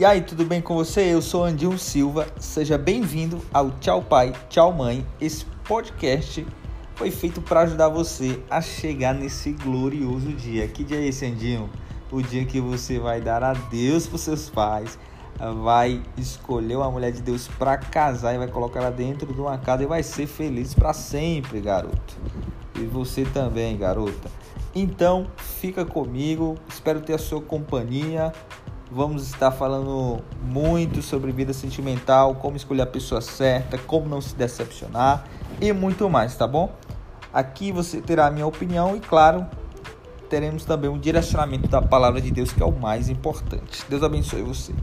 E aí, tudo bem com você? Eu sou Andil Silva. Seja bem-vindo ao Tchau Pai, Tchau Mãe. Esse podcast foi feito para ajudar você a chegar nesse glorioso dia. Que dia é esse, Andinho? O dia que você vai dar adeus para seus pais, vai escolher uma mulher de Deus para casar e vai colocar ela dentro de uma casa e vai ser feliz para sempre, garoto. E você também, garota. Então, fica comigo, espero ter a sua companhia. Vamos estar falando muito sobre vida sentimental, como escolher a pessoa certa, como não se decepcionar e muito mais, tá bom? Aqui você terá a minha opinião e, claro, teremos também um direcionamento da palavra de Deus que é o mais importante. Deus abençoe você.